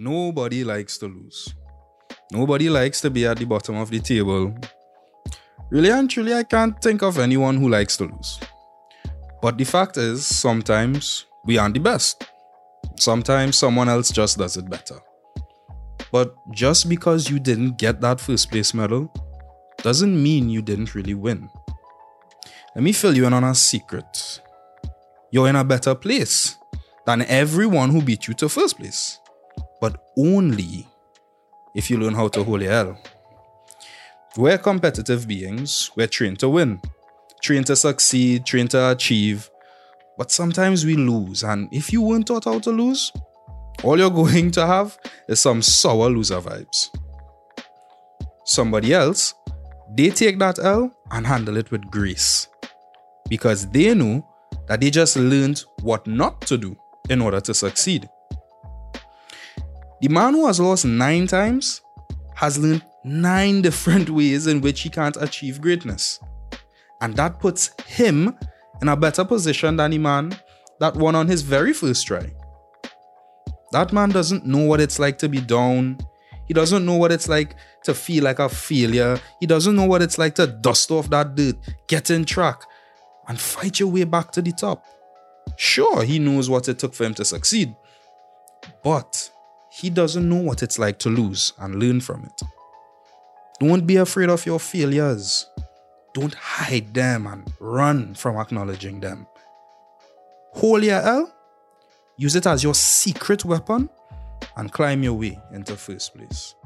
Nobody likes to lose. Nobody likes to be at the bottom of the table. Really and truly, I can't think of anyone who likes to lose. But the fact is, sometimes we aren't the best. Sometimes someone else just does it better. But just because you didn't get that first place medal doesn't mean you didn't really win. Let me fill you in on a secret. You're in a better place than everyone who beat you to first place, but only if you learn how to hold your L. We're competitive beings, we're trained to win, trained to succeed, trained to achieve, but sometimes we lose. And if you weren't taught how to lose, all you're going to have is some sour loser vibes. Somebody else, they take that L and handle it with grace because they know that they just learned what not to do in order to succeed. The man who has lost nine times has learned nine different ways in which he can't achieve greatness. And that puts him in a better position than the man that won on his very first try. That man doesn't know what it's like to be down. He doesn't know what it's like to feel like a failure. He doesn't know what it's like to dust off that dirt, get in track, and fight your way back to the top. Sure, he knows what it took for him to succeed, but he doesn't know what it's like to lose and learn from it. Don't be afraid of your failures. Don't hide them and run from acknowledging them. Hold your L, use it as your secret weapon, and climb your way into first place.